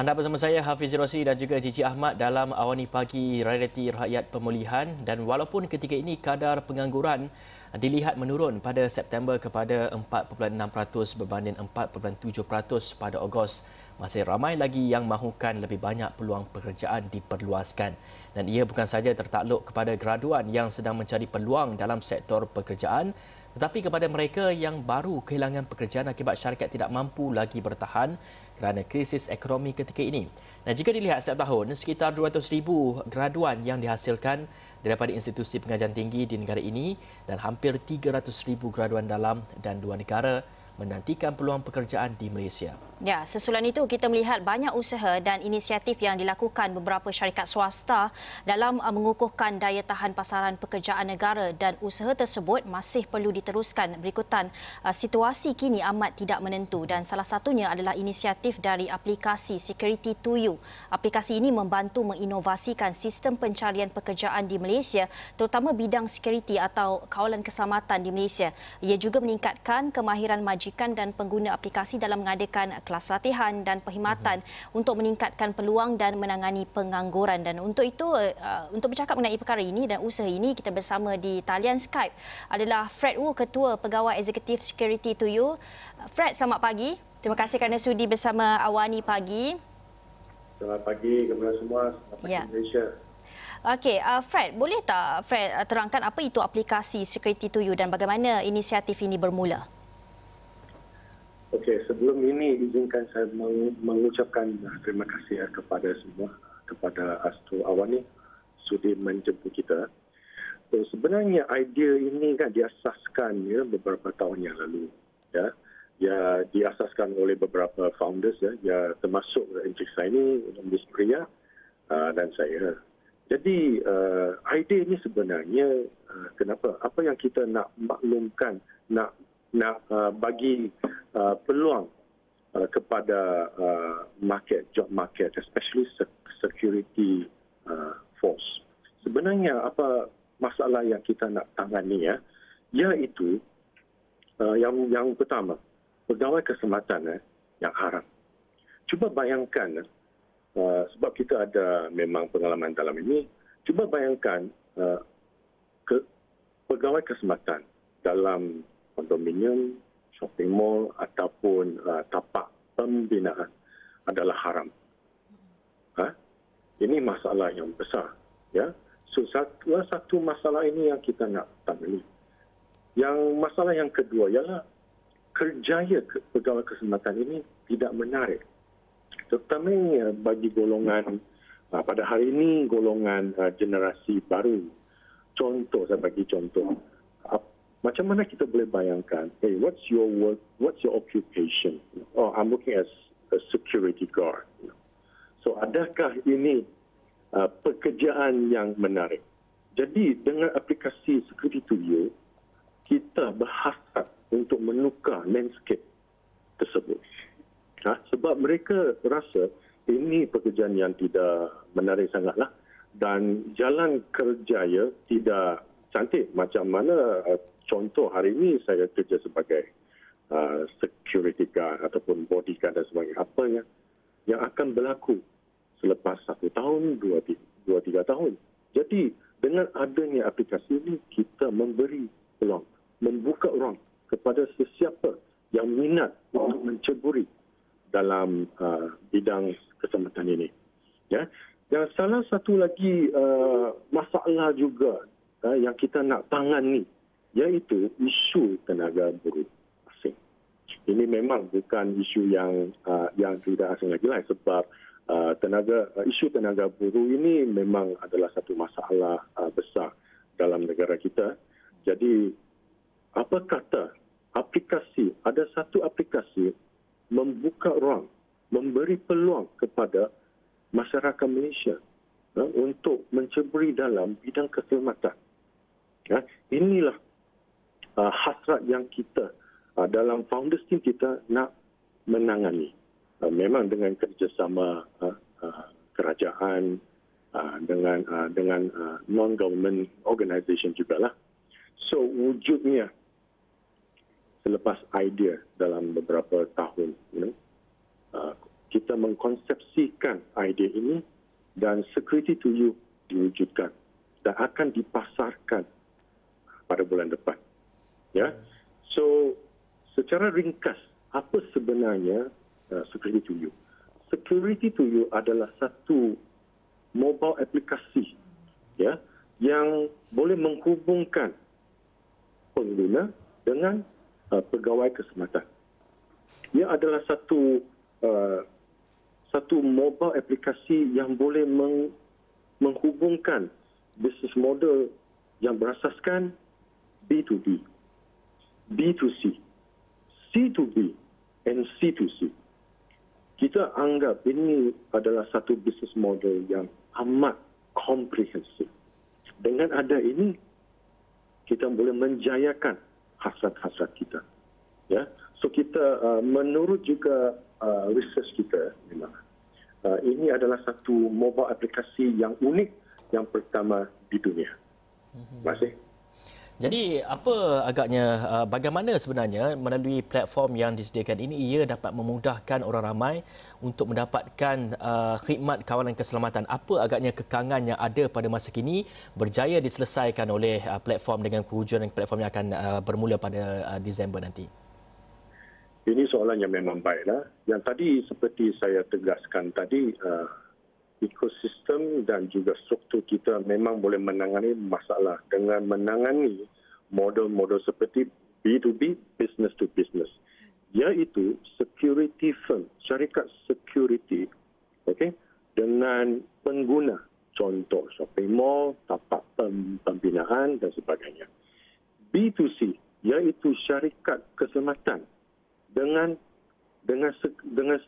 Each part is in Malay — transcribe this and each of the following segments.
Anda bersama saya Hafiz Rosli dan juga Gigi Ahmad dalam Awani Pagi Realiti Rakyat Pemulihan. Dan walaupun ketika ini kadar pengangguran dilihat menurun pada September kepada 4.6% berbanding 4.7% pada Ogos masih ramai lagi yang mahukan lebih banyak peluang pekerjaan diperluaskan. Dan ia bukan saja tertakluk kepada graduan yang sedang mencari peluang dalam sektor pekerjaan tetapi kepada mereka yang baru kehilangan pekerjaan akibat syarikat tidak mampu lagi bertahan kerana krisis ekonomi ketika ini. Dan jika dilihat setiap tahun, sekitar 200,000 graduan yang dihasilkan daripada institusi pengajian tinggi di negara ini dan hampir 300,000 graduan dalam dan luar negara menantikan peluang pekerjaan di Malaysia. Ya, sesulan itu kita melihat banyak usaha dan inisiatif yang dilakukan beberapa syarikat swasta dalam uh, mengukuhkan daya tahan pasaran pekerjaan negara dan usaha tersebut masih perlu diteruskan berikutan uh, situasi kini amat tidak menentu dan salah satunya adalah inisiatif dari aplikasi Security to You. Aplikasi ini membantu menginovasikan sistem pencarian pekerjaan di Malaysia terutama bidang security atau kawalan keselamatan di Malaysia. Ia juga meningkatkan kemahiran majikan dan pengguna aplikasi dalam mengadakan kelas latihan dan perkhidmatan uh-huh. untuk meningkatkan peluang dan menangani pengangguran dan untuk itu uh, untuk bercakap mengenai perkara ini dan usaha ini kita bersama di talian Skype adalah Fred Wu ketua pegawai eksekutif security to you Fred selamat pagi terima kasih kerana sudi bersama Awani pagi selamat pagi kepada semua selamat pagi ya. Malaysia Okey, uh, Fred, boleh tak Fred uh, terangkan apa itu aplikasi Security to You dan bagaimana inisiatif ini bermula? Okey, sebelum ini izinkan saya mengucapkan terima kasih ya kepada semua, kepada Astro Awani sudi menjemput kita. So, sebenarnya idea ini kan diasaskan ya beberapa tahun yang lalu. Ya, ya diasaskan oleh beberapa founders ya, ya termasuk Encik Saini, Miss Priya uh, dan saya. Jadi uh, idea ini sebenarnya uh, kenapa? Apa yang kita nak maklumkan, nak nak uh, bagi uh, peluang uh, kepada uh, market job market especially security uh, force. Sebenarnya apa masalah yang kita nak tangani ya iaitu uh, yang yang pertama pegawai keselamatan eh, yang haram. Cuba bayangkan uh, sebab kita ada memang pengalaman dalam ini cuba bayangkan uh, ke pegawai keselamatan dalam kondominium, shopping mall ataupun uh, tapak pembinaan adalah haram. Ha? Ini masalah yang besar. Ya, so, satu, satu masalah ini yang kita nak tangani. Yang masalah yang kedua ialah kerjaya pegawai keselamatan ini tidak menarik. Terutamanya bagi golongan uh, pada hari ini golongan uh, generasi baru. Contoh saya bagi contoh macam mana kita boleh bayangkan, hey, what's your work, what's your occupation? Oh, I'm working as a security guard. So, adakah ini uh, pekerjaan yang menarik? Jadi, dengan aplikasi Security You, kita berhasrat untuk menukar landscape tersebut. Ha? Sebab mereka rasa ini pekerjaan yang tidak menarik sangatlah dan jalan kerjaya tidak cantik macam mana uh, contoh hari ini saya kerja sebagai uh, security guard ataupun bodyguard dan sebagainya. Apa yang yang akan berlaku selepas satu tahun, dua, dua tiga tahun. Jadi dengan adanya aplikasi ini kita memberi peluang, membuka ruang kepada sesiapa yang minat untuk menceburi dalam uh, bidang keselamatan ini. Ya. Dan salah satu lagi uh, masalah juga uh, yang kita nak tangani iaitu isu tenaga buruh asing. Ini memang bukan isu yang uh, yang tidak asing lagi lah sebab uh, tenaga uh, isu tenaga buruh ini memang adalah satu masalah uh, besar dalam negara kita. Jadi apa kata aplikasi ada satu aplikasi membuka ruang memberi peluang kepada masyarakat Malaysia uh, untuk menceburi dalam bidang keselamatan. Ya, inilah uh, hasrat yang kita uh, dalam founders team kita nak menangani. Uh, memang dengan kerjasama uh, uh, kerajaan uh, dengan uh, dengan uh, non-government organisation juga lah. So wujudnya selepas idea dalam beberapa tahun, you know, uh, kita mengkonsepsikan idea ini dan security to you diwujudkan dan akan dipasarkan pada bulan depan. Ya. So secara ringkas apa sebenarnya uh, security to you? Security to you adalah satu mobile aplikasi ya yang boleh menghubungkan pengguna dengan uh, pegawai keselamatan. Ia adalah satu uh, satu mobile aplikasi yang boleh meng, menghubungkan bisnes model yang berasaskan B2B, B2C, C2B and C2C. Kita anggap ini adalah satu bisnes model yang amat komprehensif. Dengan ada ini, kita boleh menjayakan hasrat-hasrat kita. Ya, so kita uh, menurut juga uh, research kita memang uh, ini adalah satu mobile aplikasi yang unik yang pertama di dunia. Terima kasih. Jadi apa agaknya uh, bagaimana sebenarnya melalui platform yang disediakan ini ia dapat memudahkan orang ramai untuk mendapatkan uh, khidmat kawalan keselamatan. Apa agaknya kekangan yang ada pada masa kini berjaya diselesaikan oleh uh, platform dengan kewujudan platform yang akan bermula pada Disember nanti? Ini soalan yang memang baiklah. Yang tadi seperti saya tegaskan tadi ekosistem dan juga struktur kita memang boleh menangani masalah dengan menangani model-model seperti B2B, business to business. Iaitu security firm, syarikat security okay, dengan pengguna. Contoh shopping mall, tapak pembinaan dan sebagainya. B2C, iaitu syarikat keselamatan dengan dengan dengan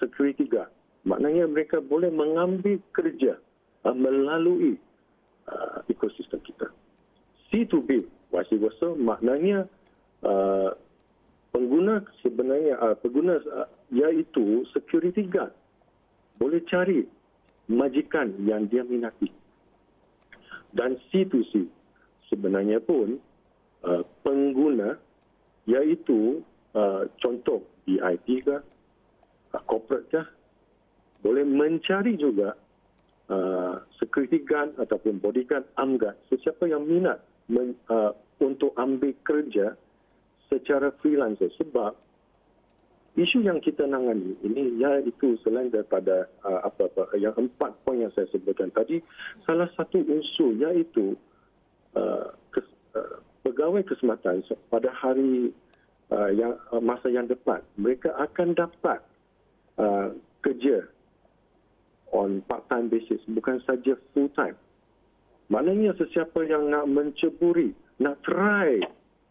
security guard maknanya mereka boleh mengambil kerja uh, melalui uh, ekosistem kita. C2B, vice versa, maknanya uh, pengguna sebenarnya uh, pengguna uh, iaitu security guard boleh cari majikan yang dia minati. Dan C2C sebenarnya pun uh, pengguna iaitu uh, contoh BIP ke, uh, corporate ke, boleh mencari juga uh, security guard ataupun bodyguard guard sesiapa yang minat men, uh, untuk ambil kerja secara freelancer. Sebab isu yang kita nangani ini iaitu selain daripada uh, apa-apa yang empat poin yang saya sebutkan tadi salah satu unsur iaitu uh, kes, uh, pegawai keselamatan pada hari uh, yang uh, masa yang depan mereka akan dapat uh, kerja on part-time basis, bukan saja full-time. Maknanya sesiapa yang nak menceburi, nak try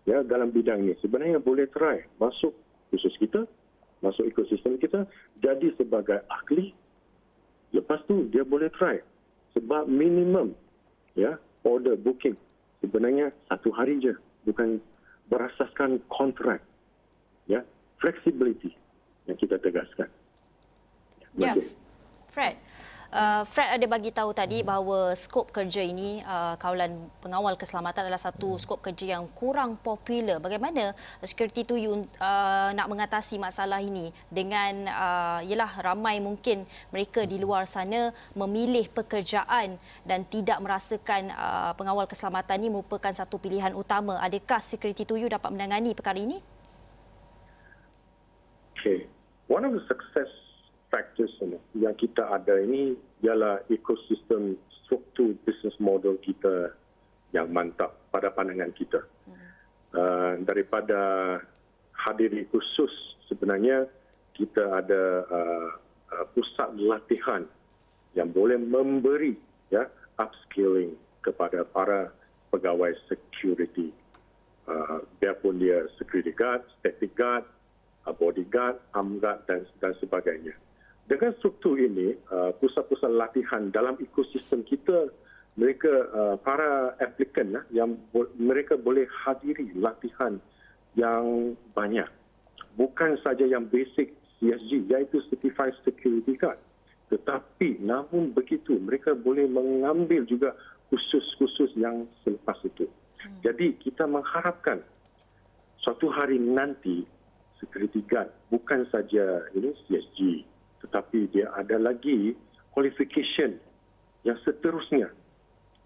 ya dalam bidang ini, sebenarnya boleh try masuk khusus kita, masuk ekosistem kita, jadi sebagai ahli. Lepas tu dia boleh try sebab minimum ya order booking sebenarnya satu hari je, bukan berasaskan kontrak. Ya, flexibility yang kita tegaskan. Ya. Yeah. Fred. Uh, Fred ada bagi tahu tadi bahawa skop kerja ini uh, kawalan pengawal keselamatan adalah satu skop kerja yang kurang popular. Bagaimana security to you uh, nak mengatasi masalah ini dengan uh, yalah ramai mungkin mereka di luar sana memilih pekerjaan dan tidak merasakan uh, pengawal keselamatan ini merupakan satu pilihan utama. Adakah security to you dapat menangani perkara ini? Okay. One of the success factors yang kita ada ini ialah ekosistem struktur business model kita yang mantap pada pandangan kita. Uh, daripada hadiri khusus sebenarnya kita ada uh, uh, pusat latihan yang boleh memberi ya upskilling kepada para pegawai security. Uh, biarpun dia security guard, static guard, uh, bodyguard, arm guard dan, dan sebagainya. Dengan struktur ini, uh, pusat-pusat latihan dalam ekosistem kita, mereka uh, para applicant yang mereka boleh hadiri latihan yang banyak. Bukan saja yang basic CSG, iaitu Certified Security Guard. Tetapi namun begitu, mereka boleh mengambil juga khusus-khusus yang selepas itu. Hmm. Jadi kita mengharapkan suatu hari nanti security guard bukan saja ini CSG tetapi dia ada lagi qualification yang seterusnya.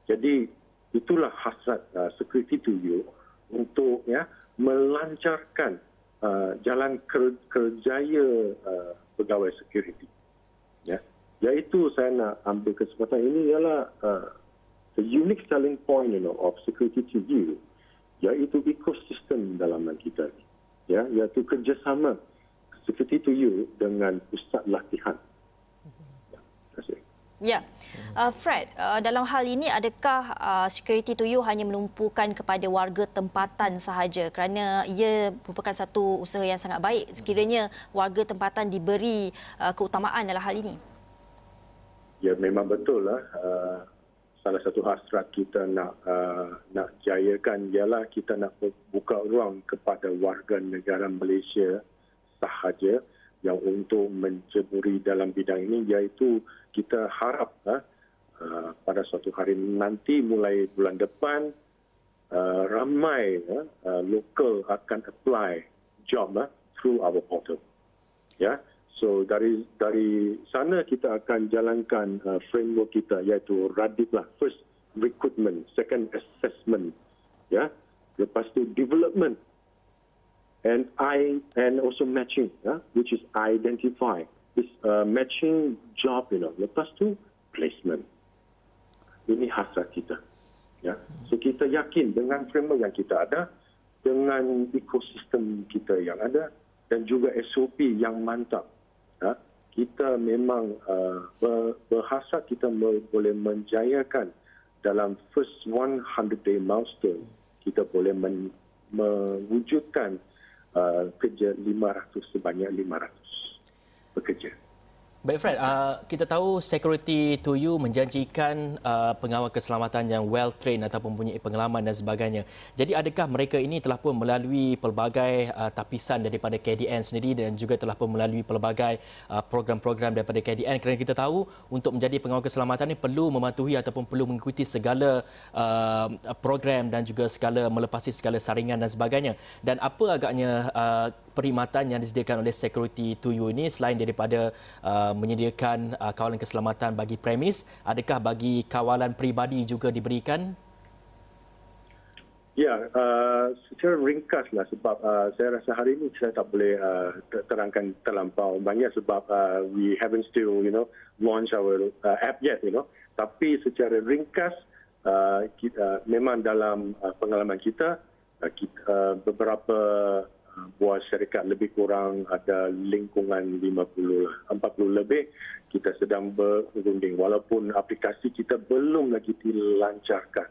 Jadi itulah hasrat uh, security to you untuk ya melancarkan uh, jalan kerjaya uh, pegawai security. Ya. Iaitu saya nak ambil kesempatan ini ialah uh, the unique selling point you know of security to you iaitu ekosistem dalaman kita ya iaitu kerjasama security to you dengan pusat latihan. Ya, terima kasih. Ya, uh, Fred, uh, dalam hal ini adakah uh, security to you hanya menumpukan kepada warga tempatan sahaja kerana ia merupakan satu usaha yang sangat baik sekiranya warga tempatan diberi uh, keutamaan dalam hal ini? Ya, memang betul lah. Uh, salah satu hasrat kita nak uh, nak jayakan ialah kita nak buka ruang kepada warga negara Malaysia sahaja yang untuk menceburi dalam bidang ini iaitu kita harap uh, pada suatu hari nanti mulai bulan depan uh, ramai uh, lokal akan apply job uh, through our portal. Ya. Yeah? So dari dari sana kita akan jalankan uh, framework kita iaitu RADIP lah. First recruitment, second assessment, ya. Yeah? Lepas tu development and I and also matching, yeah, which is identify this uh, matching job, you know. Lepas tu placement. Ini hasrat kita. Ya. So kita yakin dengan framework yang kita ada, dengan ekosistem kita yang ada dan juga SOP yang mantap. Ya, kita memang uh, berhasrat kita boleh menjayakan dalam first 100 day milestone kita boleh men, mewujudkan uh, kerja 500 sebanyak 500 pekerja. Baik Fred, uh, kita tahu security to you menjanjikan uh, pengawal keselamatan yang well trained ataupun mempunyai pengalaman dan sebagainya. Jadi adakah mereka ini telah pun melalui pelbagai uh, tapisan daripada KDN sendiri dan juga telah pun melalui pelbagai uh, program-program daripada KDN kerana kita tahu untuk menjadi pengawal keselamatan ini perlu mematuhi ataupun perlu mengikuti segala uh, program dan juga segala melepasi segala saringan dan sebagainya. Dan apa agaknya uh, perkhidmatan yang disediakan oleh Security to You ini selain daripada uh, menyediakan uh, kawalan keselamatan bagi premis, adakah bagi kawalan peribadi juga diberikan? Ya, uh, secara ringkas lah sebab uh, saya rasa hari ini saya tak boleh uh, terangkan terlampau banyak sebab uh, we haven't still, you know, launch our uh, app yet, you know. Tapi secara ringkas, uh, kita, uh, memang dalam uh, pengalaman kita, uh, kita uh, beberapa Ah, buah syarikat lebih kurang ada lingkungan 50 lah, 40 lebih kita sedang berunding walaupun aplikasi kita belum lagi dilancarkan.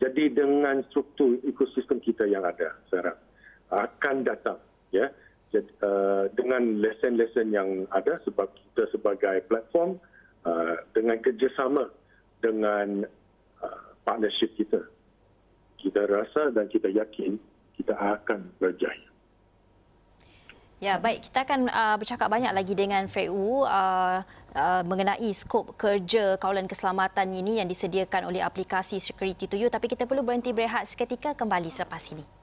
Jadi dengan struktur ekosistem kita yang ada sekarang akan datang ya jadi, uh, dengan lesen-lesen yang ada sebab kita sebagai platform uh, dengan kerjasama dengan uh, partnership kita kita rasa dan kita yakin kita akan berjaya. Ya, baik. Kita akan uh, bercakap banyak lagi dengan Fred Wu uh, uh, mengenai skop kerja kawalan keselamatan ini yang disediakan oleh aplikasi Security to You. Tapi kita perlu berhenti berehat seketika kembali selepas ini.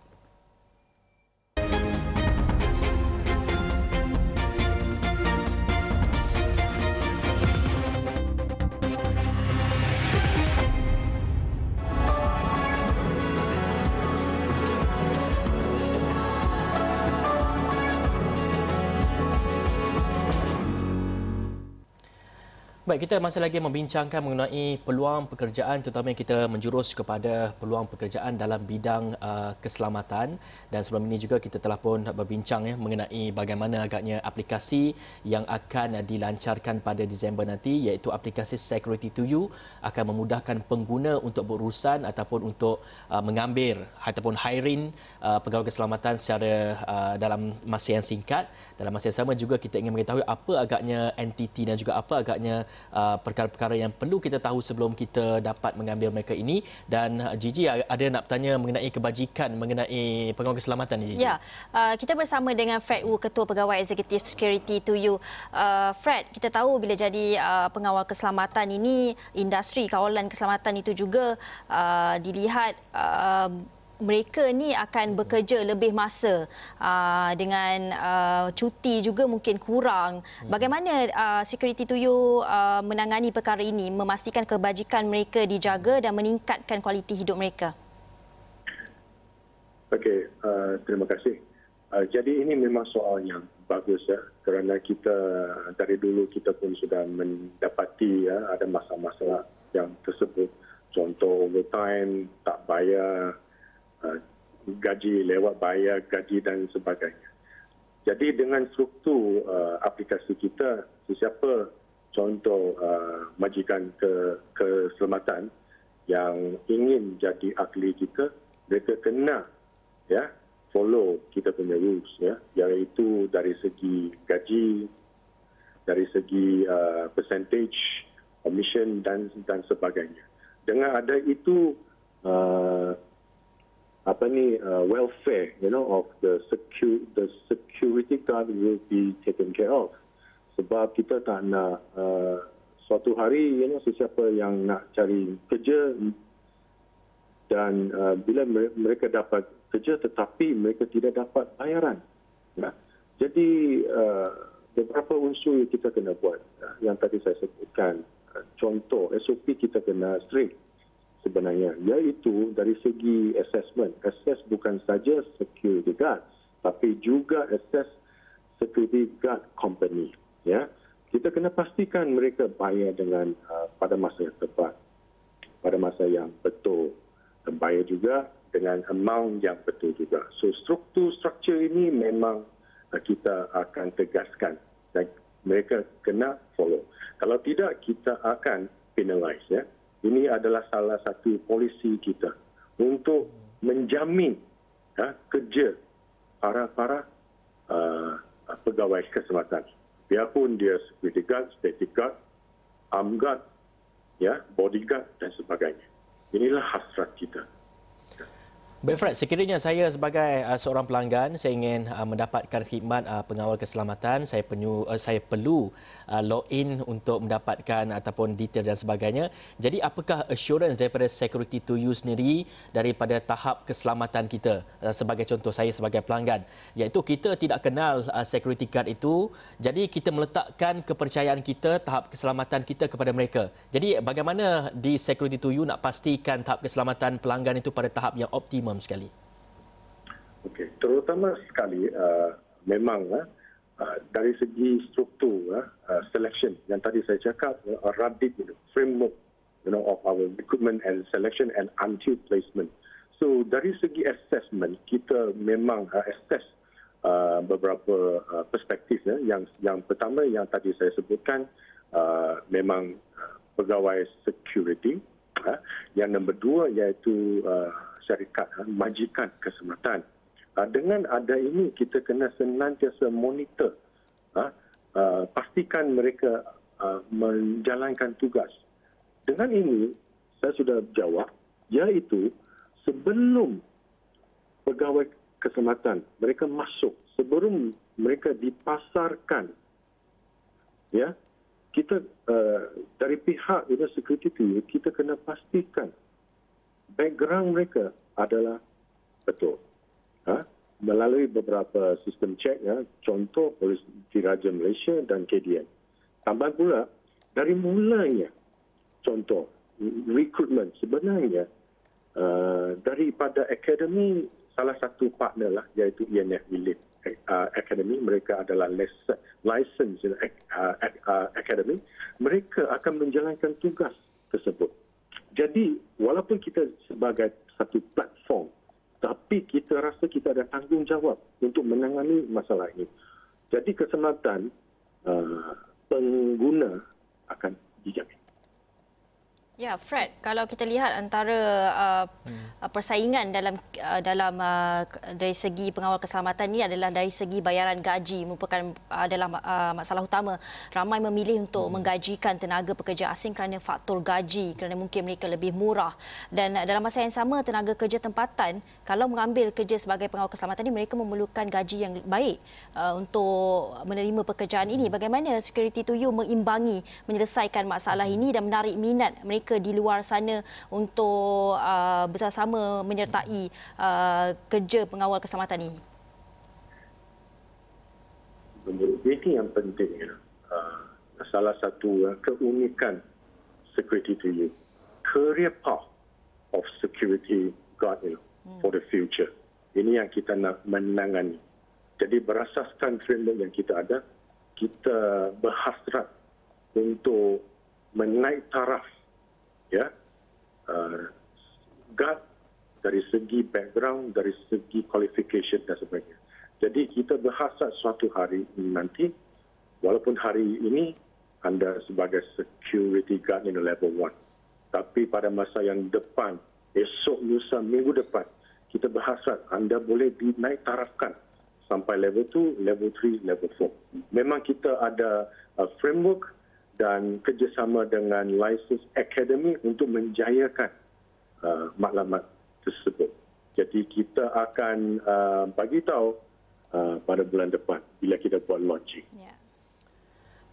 Baik, kita masih lagi membincangkan mengenai peluang pekerjaan terutama kita menjurus kepada peluang pekerjaan dalam bidang uh, keselamatan dan sebelum ini juga kita telah pun berbincang ya mengenai bagaimana agaknya aplikasi yang akan dilancarkan pada Disember nanti iaitu aplikasi Security to You akan memudahkan pengguna untuk berurusan ataupun untuk uh, mengambil ataupun hiring uh, pegawai keselamatan secara uh, dalam masa yang singkat. Dalam masa yang sama juga kita ingin mengetahui apa agaknya entiti dan juga apa agaknya Uh, perkara-perkara yang perlu kita tahu sebelum kita dapat mengambil mereka ini dan uh, Gigi ada nak bertanya mengenai kebajikan mengenai pengawal keselamatan Gigi. Ya, uh, kita bersama dengan Fred Wu Ketua Pegawai Eksekutif Security to You. Uh, Fred, kita tahu bila jadi uh, pengawal keselamatan ini industri kawalan keselamatan itu juga uh, dilihat uh, mereka ni akan bekerja lebih masa uh, dengan uh, cuti juga mungkin kurang. Hmm. Bagaimana uh, security to you uh, menangani perkara ini, memastikan kebajikan mereka dijaga dan meningkatkan kualiti hidup mereka? Okey, uh, terima kasih. Uh, jadi ini memang soal yang bagus ya kerana kita dari dulu kita pun sudah mendapati ya ada masalah-masalah yang tersebut contoh overtime tak bayar gaji lewat bayar gaji dan sebagainya. Jadi dengan struktur uh, aplikasi kita, sesiapa contoh uh, majikan ke keselamatan yang ingin jadi ahli kita, mereka kena ya follow kita punya rules ya, iaitu dari segi gaji, dari segi uh, percentage, commission dan dan sebagainya. Dengan ada itu uh, apa ni uh, welfare you know of the secure the security guard will be taken care of. Sebab kita tak nak uh, suatu hari you know sesiapa yang nak cari kerja dan uh, bila mereka dapat kerja tetapi mereka tidak dapat bayaran ya. Jadi uh, beberapa unsur yang kita kena buat uh, yang tadi saya sebutkan uh, contoh SOP kita kena strict sebenarnya iaitu dari segi assessment. Assess bukan saja security guard tapi juga assess security guard company ya. Kita kena pastikan mereka bayar dengan uh, pada masa yang tepat. Pada masa yang betul. Dan bayar juga dengan amount yang betul juga. So struktur struktur ini memang uh, kita akan tegaskan dan mereka kena follow. Kalau tidak kita akan penalize ya ini adalah salah satu polisi kita untuk menjamin ya, kerja para-para uh, pegawai keselamatan. Biarpun dia security guard, static guard, arm guard, ya, bodyguard dan sebagainya. Inilah hasrat kita. Baik Fred, sekiranya saya sebagai uh, seorang pelanggan saya ingin uh, mendapatkan khidmat uh, pengawal keselamatan, saya penyu, uh, saya perlu uh, login untuk mendapatkan ataupun detail dan sebagainya. Jadi apakah assurance daripada security to you sendiri daripada tahap keselamatan kita? Uh, sebagai contoh saya sebagai pelanggan. Iaitu kita tidak kenal uh, security card itu. Jadi kita meletakkan kepercayaan kita tahap keselamatan kita kepada mereka. Jadi bagaimana di security to you nak pastikan tahap keselamatan pelanggan itu pada tahap yang optimum optimum sekali? Okey, terutama sekali uh, memang uh, uh, dari segi struktur uh, uh, selection yang tadi saya cakap uh, radit you know, framework you know of our recruitment and selection and until placement. So dari segi assessment kita memang uh, assess uh, beberapa uh, perspektif ya. Yang yang pertama yang tadi saya sebutkan uh, memang uh, pegawai security. Uh, yang nombor dua iaitu uh, syarikat ha, majikan keselamatan. Ha, dengan ada ini kita kena senantiasa monitor ha, pastikan mereka menjalankan tugas. Dengan ini saya sudah jawab iaitu sebelum pegawai keselamatan mereka masuk sebelum mereka dipasarkan ya kita uh, dari pihak security kita kena pastikan background mereka adalah betul. Ha? Melalui beberapa sistem cek, ya, contoh Polis Diraja Malaysia dan KDN. Tambah pula, dari mulanya, contoh, recruitment sebenarnya uh, daripada akademi salah satu partner lah iaitu ENF Elite uh, Academy mereka adalah license uh, uh, academy mereka akan menjalankan tugas tersebut jadi walaupun kita sebagai satu platform tapi kita rasa kita ada tanggungjawab untuk menangani masalah ini. Jadi keselamatan uh, pengguna akan dijamin. Ya, Fred, kalau kita lihat antara uh, hmm. Uh, persaingan dalam uh, dalam uh, dari segi pengawal keselamatan ini adalah dari segi bayaran gaji merupakan uh, adalah uh, masalah utama. Ramai memilih untuk hmm. menggajikan tenaga pekerja asing kerana faktor gaji kerana mungkin mereka lebih murah dan uh, dalam masa yang sama tenaga kerja tempatan kalau mengambil kerja sebagai pengawal keselamatan ini mereka memerlukan gaji yang baik uh, untuk menerima pekerjaan ini. Bagaimana security to you mengimbangi menyelesaikan masalah ini dan menarik minat mereka mereka di luar sana untuk uh, bersama-sama menyertai uh, kerja pengawal keselamatan ini? Ini yang penting ya. Uh, salah satu uh, keunikan security to you. Career path of security guard you know, hmm. for the future. Ini yang kita nak menangani. Jadi berasaskan framework yang kita ada, kita berhasrat untuk menaik taraf ya uh, guard dari segi background dari segi qualification dan sebagainya jadi kita berhasrat suatu hari nanti walaupun hari ini anda sebagai security guard in level 1 tapi pada masa yang depan esok lusa minggu depan kita berhasrat anda boleh dinaik tarafkan sampai level 2, level 3, level 4. Memang kita ada uh, framework dan kerjasama dengan license academy untuk menjayakan uh, maklumat tersebut. Jadi kita akan uh, bagi tahu uh, pada bulan depan bila kita buat launching. Yeah.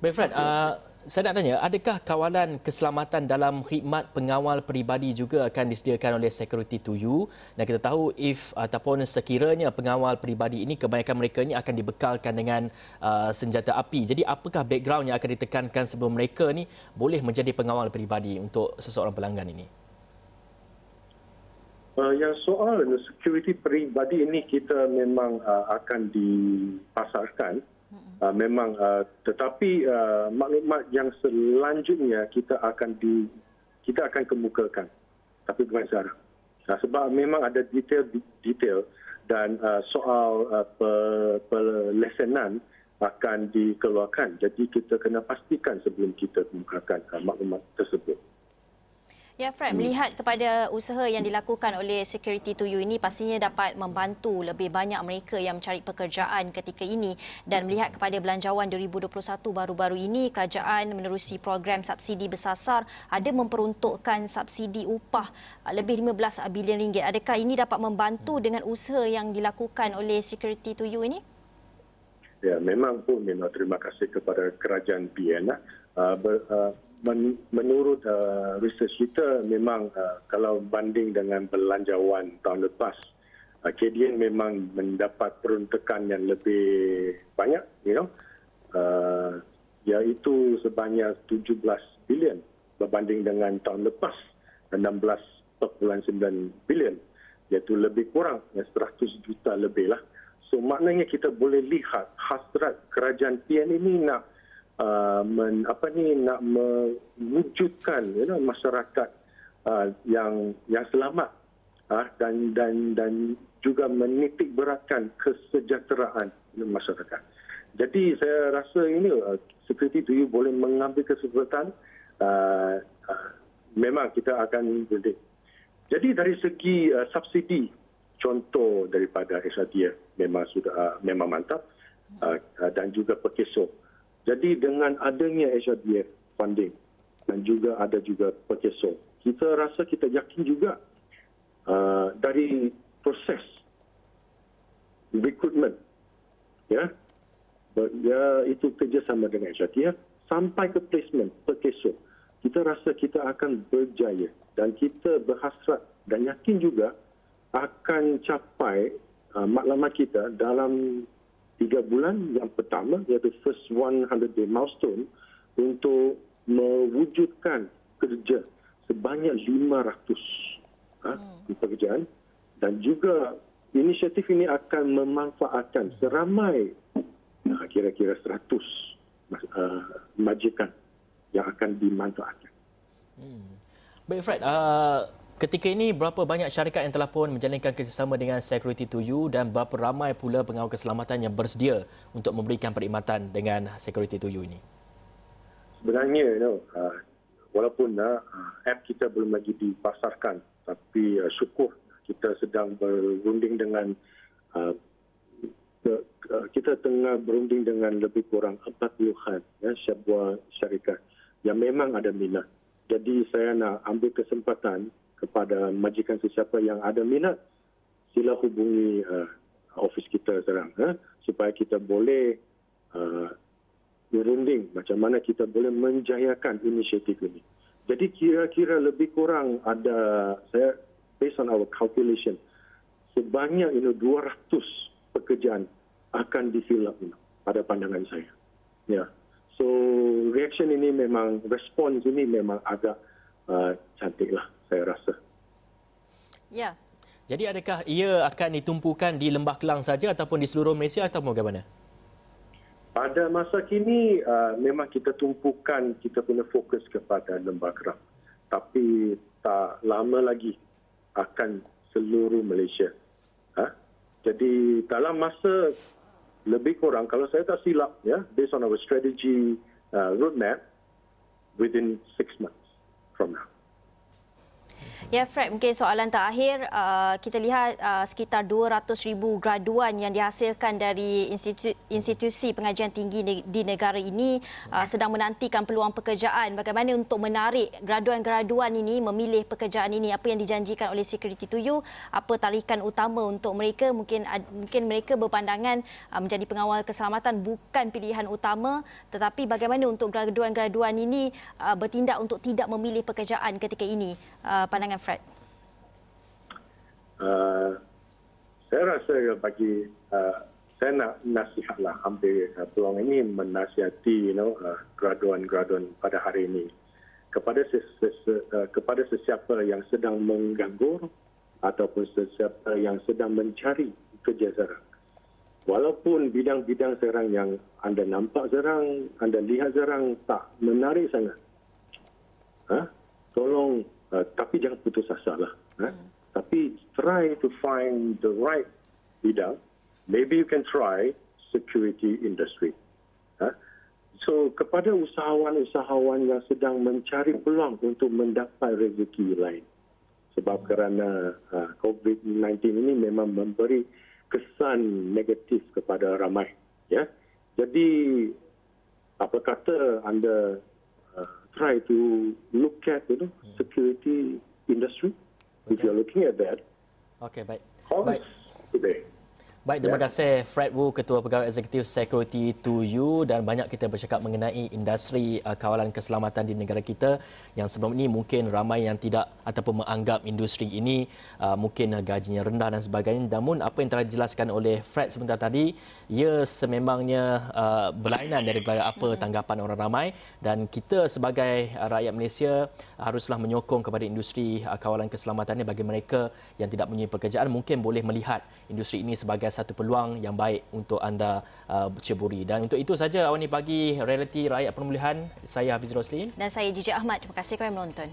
Baik Fred, uh, saya nak tanya, adakah kawalan keselamatan dalam khidmat pengawal peribadi juga akan disediakan oleh Security to You? Dan kita tahu if ataupun sekiranya pengawal peribadi ini kebanyakan mereka ini akan dibekalkan dengan uh, senjata api. Jadi apakah background yang akan ditekankan sebelum mereka ni boleh menjadi pengawal peribadi untuk seseorang pelanggan ini? Uh, yang soal security peribadi ini kita memang uh, akan dipasarkan Uh, memang uh, tetapi uh, maklumat yang selanjutnya kita akan di kita akan kemukakan. Tapi bukan sekarang. Nah, sebab memang ada detail detail dan uh, soal uh, pelesenan akan dikeluarkan. Jadi kita kena pastikan sebelum kita kemukakan uh, maklumat tersebut Ya Fred, melihat kepada usaha yang dilakukan oleh Security to You ini pastinya dapat membantu lebih banyak mereka yang mencari pekerjaan ketika ini dan melihat kepada belanjawan 2021 baru-baru ini kerajaan menerusi program subsidi bersasar ada memperuntukkan subsidi upah lebih 15 bilion ringgit. Adakah ini dapat membantu dengan usaha yang dilakukan oleh Security to You ini? Ya, memang pun memang terima kasih kepada kerajaan PN. Uh, ber, uh, men, menurut uh, research kita memang uh, kalau banding dengan belanjawan tahun lepas uh, KDN memang mendapat peruntukan yang lebih banyak you know? Uh, iaitu sebanyak 17 bilion berbanding dengan tahun lepas 16.9 bilion. Iaitu lebih kurang 100 juta lebih lah. So maknanya kita boleh lihat hasrat kerajaan PN ini nak uh, men, apa ni nak mewujudkan you know, masyarakat uh, yang yang selamat uh, dan dan dan juga menitik beratkan kesejahteraan masyarakat. Jadi saya rasa ini uh, to you boleh mengambil kesempatan uh, uh, memang kita akan berdik. Jadi dari segi uh, subsidi contoh daripada SRDF memang sudah uh, memang mantap uh, uh, dan juga perkeso jadi dengan adanya HRDF funding dan juga ada juga purchase kita rasa kita yakin juga uh, dari proses recruitment ya ya itu kerjasama dengan HRDF sampai ke placement purchase kita rasa kita akan berjaya dan kita berhasrat dan yakin juga akan capai uh, maklumat kita dalam tiga bulan yang pertama iaitu first 100 day milestone untuk mewujudkan kerja sebanyak 500 ha, hmm. pekerjaan dan juga inisiatif ini akan memanfaatkan seramai ha, kira-kira 100 uh, majikan yang akan dimanfaatkan. Hmm. Baik Fred, uh, Ketika ini, berapa banyak syarikat yang telah pun menjalankan kerjasama dengan Security to You dan berapa ramai pula pengawal keselamatan yang bersedia untuk memberikan perkhidmatan dengan Security to You ini? Sebenarnya, you know, uh, walaupun uh, app kita belum lagi dipasarkan, tapi uh, syukur kita sedang berunding dengan uh, uh, kita tengah berunding dengan lebih kurang 40-an ya, sebuah syarikat yang memang ada minat. Jadi saya nak ambil kesempatan kepada majikan sesiapa yang ada minat sila hubungi uh, ofis kita sekarang uh, supaya kita boleh uh, berunding macam mana kita boleh menjayakan inisiatif ini Jadi kira-kira lebih kurang ada saya based on our calculation sebanyak you know 200 pekerjaan akan you know, pada pandangan saya. Ya. Yeah. So reaction ini memang respons ini memang agak uh, cantik lah saya rasa. Ya. Jadi adakah ia akan ditumpukan di Lembah Kelang saja ataupun di seluruh Malaysia atau bagaimana? Pada masa kini uh, memang kita tumpukan kita punya fokus kepada Lembah Kelang. Tapi tak lama lagi akan seluruh Malaysia. Ha? Jadi dalam masa lebih kurang kalau saya tak silap ya based on our strategy uh, roadmap within six months from now. Ya Fred, mungkin soalan terakhir uh, kita lihat uh, sekitar 200,000 graduan yang dihasilkan dari institusi, institusi pengajian tinggi di negara ini uh, sedang menantikan peluang pekerjaan. Bagaimana untuk menarik graduan-graduan ini memilih pekerjaan ini? Apa yang dijanjikan oleh Security to You? Apa tarikan utama untuk mereka? Mungkin mungkin mereka berpandangan uh, menjadi pengawal keselamatan bukan pilihan utama, tetapi bagaimana untuk graduan-graduan ini uh, bertindak untuk tidak memilih pekerjaan ketika ini? Uh, pandangan pandangan Fred? Uh, saya rasa bagi uh, saya nak nasihatlah hampir uh, peluang ini menasihati you know uh, graduan-graduan pada hari ini kepada ses, ses, uh, kepada sesiapa yang sedang menganggur ataupun sesiapa yang sedang mencari kerja sekarang. Walaupun bidang-bidang sekarang yang anda nampak sekarang, anda lihat sekarang tak menarik sangat. Ha? Tolong Uh, tapi jangan putus asa lah. Eh? Hmm. Tapi try to find the right bidang. Maybe you can try security industry. Eh? So kepada usahawan-usahawan yang sedang mencari peluang untuk mendapat rezeki lain. Sebab kerana uh, COVID-19 ini memang memberi kesan negatif kepada ramai. Ya, Jadi apa kata anda try to look at you know hmm. security industry okay. if you're looking at that okay baik baik today Baik, terima ya. kasih Fred Wu, Ketua Pegawai Eksekutif Security to You dan banyak kita bercakap mengenai industri uh, kawalan keselamatan di negara kita yang sebelum ini mungkin ramai yang tidak ataupun menganggap industri ini uh, mungkin gajinya rendah dan sebagainya. Namun apa yang telah dijelaskan oleh Fred sebentar tadi, ia sememangnya uh, berlainan daripada apa tanggapan orang ramai dan kita sebagai uh, rakyat Malaysia haruslah menyokong kepada industri uh, kawalan keselamatan ini bagi mereka yang tidak mempunyai pekerjaan mungkin boleh melihat industri ini sebagai satu peluang yang baik untuk anda uh, ceburi. Dan untuk itu saja awal ini pagi Realiti Rakyat Pemulihan. Saya Hafiz Roslin. Dan saya Jijik Ahmad. Terima kasih kerana menonton.